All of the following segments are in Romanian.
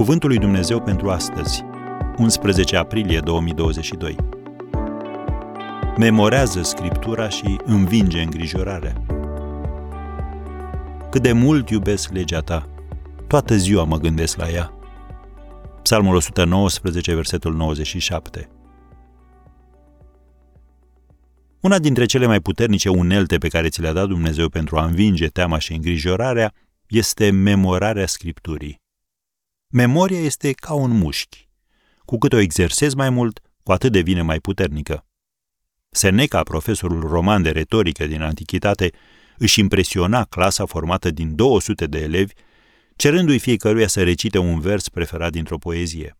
Cuvântul lui Dumnezeu pentru astăzi, 11 aprilie 2022. Memorează Scriptura și învinge îngrijorarea. Cât de mult iubesc legea ta, toată ziua mă gândesc la ea. Psalmul 119, versetul 97. Una dintre cele mai puternice unelte pe care ți le-a dat Dumnezeu pentru a învinge teama și îngrijorarea este memorarea Scripturii. Memoria este ca un mușchi. Cu cât o exersezi mai mult, cu atât devine mai puternică. Seneca, profesorul roman de retorică din Antichitate, își impresiona clasa formată din 200 de elevi, cerându-i fiecăruia să recite un vers preferat dintr-o poezie.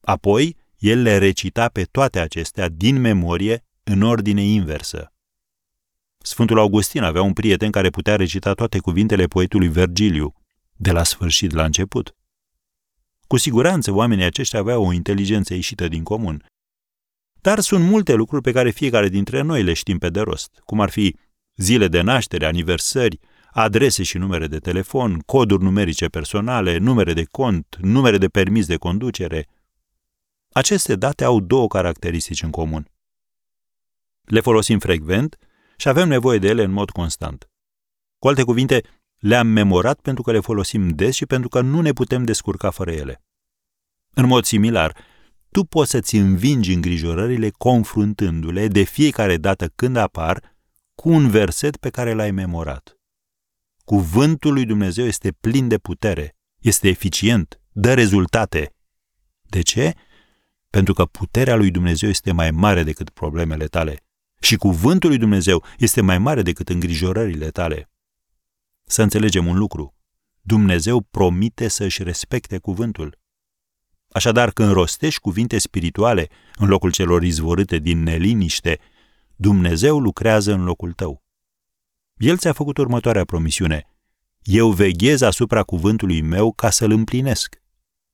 Apoi, el le recita pe toate acestea din memorie în ordine inversă. Sfântul Augustin avea un prieten care putea recita toate cuvintele poetului Vergiliu, de la sfârșit la început. Cu siguranță oamenii aceștia aveau o inteligență ieșită din comun. Dar sunt multe lucruri pe care fiecare dintre noi le știm pe de rost, cum ar fi zile de naștere, aniversări, adrese și numere de telefon, coduri numerice personale, numere de cont, numere de permis de conducere. Aceste date au două caracteristici în comun. Le folosim frecvent și avem nevoie de ele în mod constant. Cu alte cuvinte, le-am memorat pentru că le folosim des și pentru că nu ne putem descurca fără ele. În mod similar, tu poți să-ți învingi îngrijorările confruntându-le de fiecare dată când apar cu un verset pe care l-ai memorat. Cuvântul lui Dumnezeu este plin de putere, este eficient, dă rezultate. De ce? Pentru că puterea lui Dumnezeu este mai mare decât problemele tale și cuvântul lui Dumnezeu este mai mare decât îngrijorările tale. Să înțelegem un lucru. Dumnezeu promite să își respecte cuvântul. Așadar, când rostești cuvinte spirituale în locul celor izvorâte din neliniște, Dumnezeu lucrează în locul tău. El ți-a făcut următoarea promisiune. Eu veghez asupra cuvântului meu ca să-l împlinesc.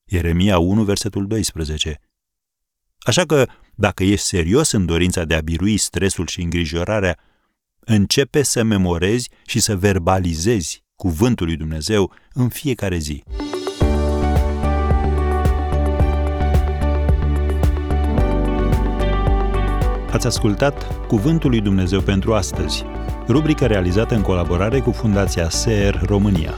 Ieremia 1, versetul 12. Așa că, dacă ești serios în dorința de a birui stresul și îngrijorarea, începe să memorezi și să verbalizezi cuvântul lui Dumnezeu în fiecare zi. Ați ascultat Cuvântul lui Dumnezeu pentru astăzi, rubrica realizată în colaborare cu Fundația SER România.